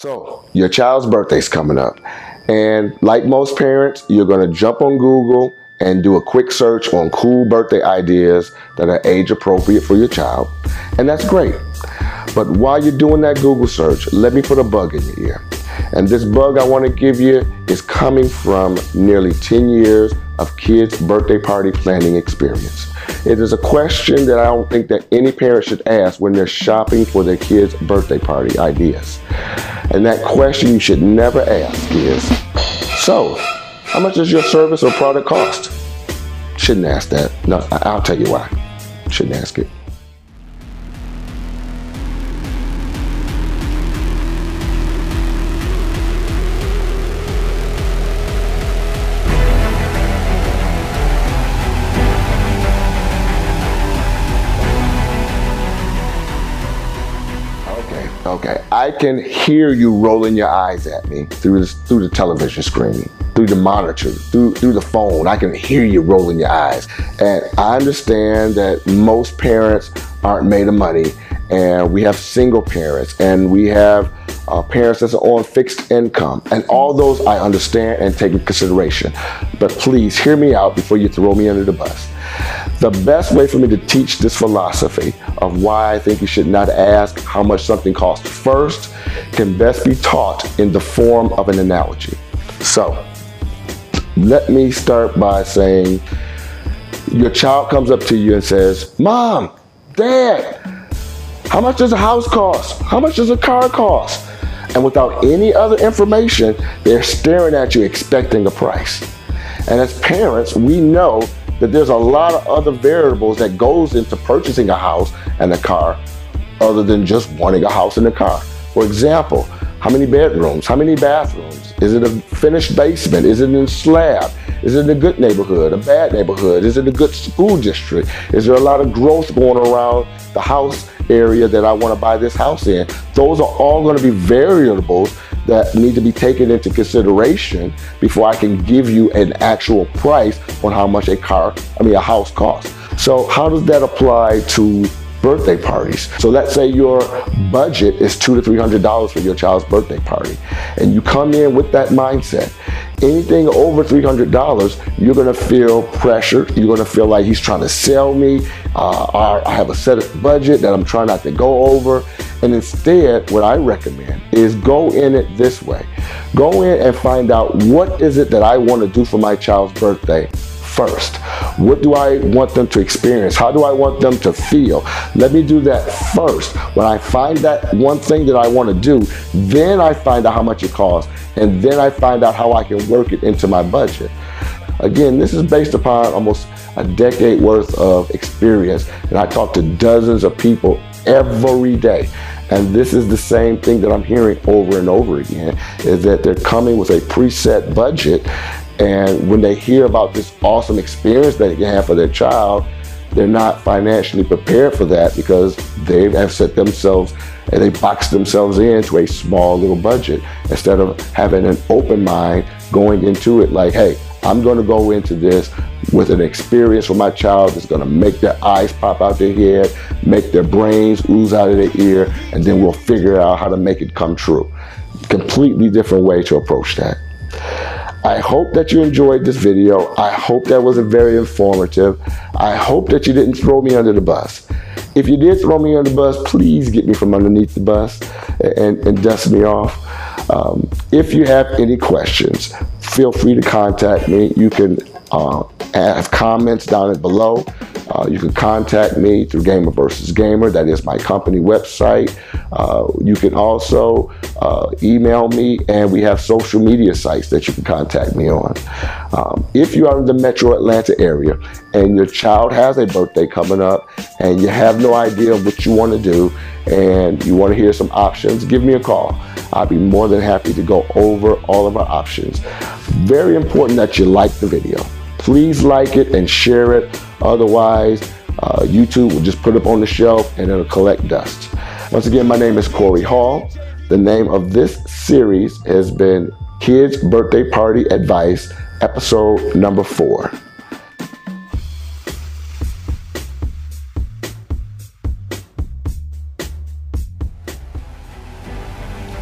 So, your child's birthday's coming up. And like most parents, you're going to jump on Google and do a quick search on cool birthday ideas that are age appropriate for your child. And that's great. But while you're doing that Google search, let me put a bug in your ear. And this bug I want to give you is coming from nearly 10 years of kids' birthday party planning experience. It is a question that I don't think that any parent should ask when they're shopping for their kids' birthday party ideas. And that question you should never ask is, so, how much does your service or product cost? Shouldn't ask that. No, I'll tell you why. Shouldn't ask it. Okay. I can hear you rolling your eyes at me through the, through the television screen, through the monitor, through through the phone. I can hear you rolling your eyes, and I understand that most parents aren't made of money, and we have single parents, and we have uh, parents that's on fixed income, and all those I understand and take into consideration. But please hear me out before you throw me under the bus. The best way for me to teach this philosophy of why I think you should not ask how much something costs first can best be taught in the form of an analogy. So, let me start by saying your child comes up to you and says, Mom, Dad, how much does a house cost? How much does a car cost? And without any other information, they're staring at you expecting a price. And as parents, we know that there's a lot of other variables that goes into purchasing a house and a car other than just wanting a house and a car. For example, how many bedrooms? How many bathrooms? Is it a finished basement? Is it in slab? Is it a good neighborhood, a bad neighborhood? Is it a good school district? Is there a lot of growth going around the house area that I want to buy this house in? Those are all going to be variables that need to be taken into consideration before I can give you an actual price on how much a car, I mean, a house costs. So, how does that apply to birthday parties? So, let's say your budget is two to three hundred dollars for your child's birthday party, and you come in with that mindset. Anything over three hundred dollars, you're gonna feel pressured. You're gonna feel like he's trying to sell me. Uh, I have a set budget that I'm trying not to go over. And instead, what I recommend is go in it this way. Go in and find out what is it that I want to do for my child's birthday first. What do I want them to experience? How do I want them to feel? Let me do that first. When I find that one thing that I want to do, then I find out how much it costs. And then I find out how I can work it into my budget. Again, this is based upon almost a decade worth of experience. And I talk to dozens of people every day. And this is the same thing that I'm hearing over and over again is that they're coming with a preset budget. And when they hear about this awesome experience that they can have for their child, they're not financially prepared for that because they have set themselves and they box themselves into a small little budget instead of having an open mind going into it like, hey, I'm going to go into this with an experience for my child that's going to make their eyes pop out their head, make their brains ooze out of their ear, and then we'll figure out how to make it come true. Completely different way to approach that. I hope that you enjoyed this video. I hope that was very informative. I hope that you didn't throw me under the bus. If you did throw me under the bus, please get me from underneath the bus and, and dust me off. Um, if you have any questions, feel free to contact me. You can uh, have comments down below. Uh, you can contact me through Gamer versus Gamer. That is my company website. Uh, you can also uh, email me, and we have social media sites that you can contact me on. Um, if you are in the metro Atlanta area and your child has a birthday coming up and you have no idea what you want to do and you want to hear some options, give me a call. I'll be more than happy to go over all of our options. Very important that you like the video. Please like it and share it. Otherwise, uh, YouTube will just put it on the shelf and it'll collect dust. Once again, my name is Corey Hall. The name of this series has been Kids Birthday Party Advice, episode number four.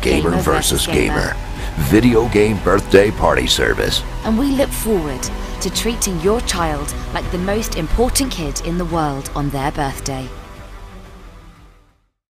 Gamer versus Gamer. Video game birthday party service. And we look forward to treating your child like the most important kid in the world on their birthday.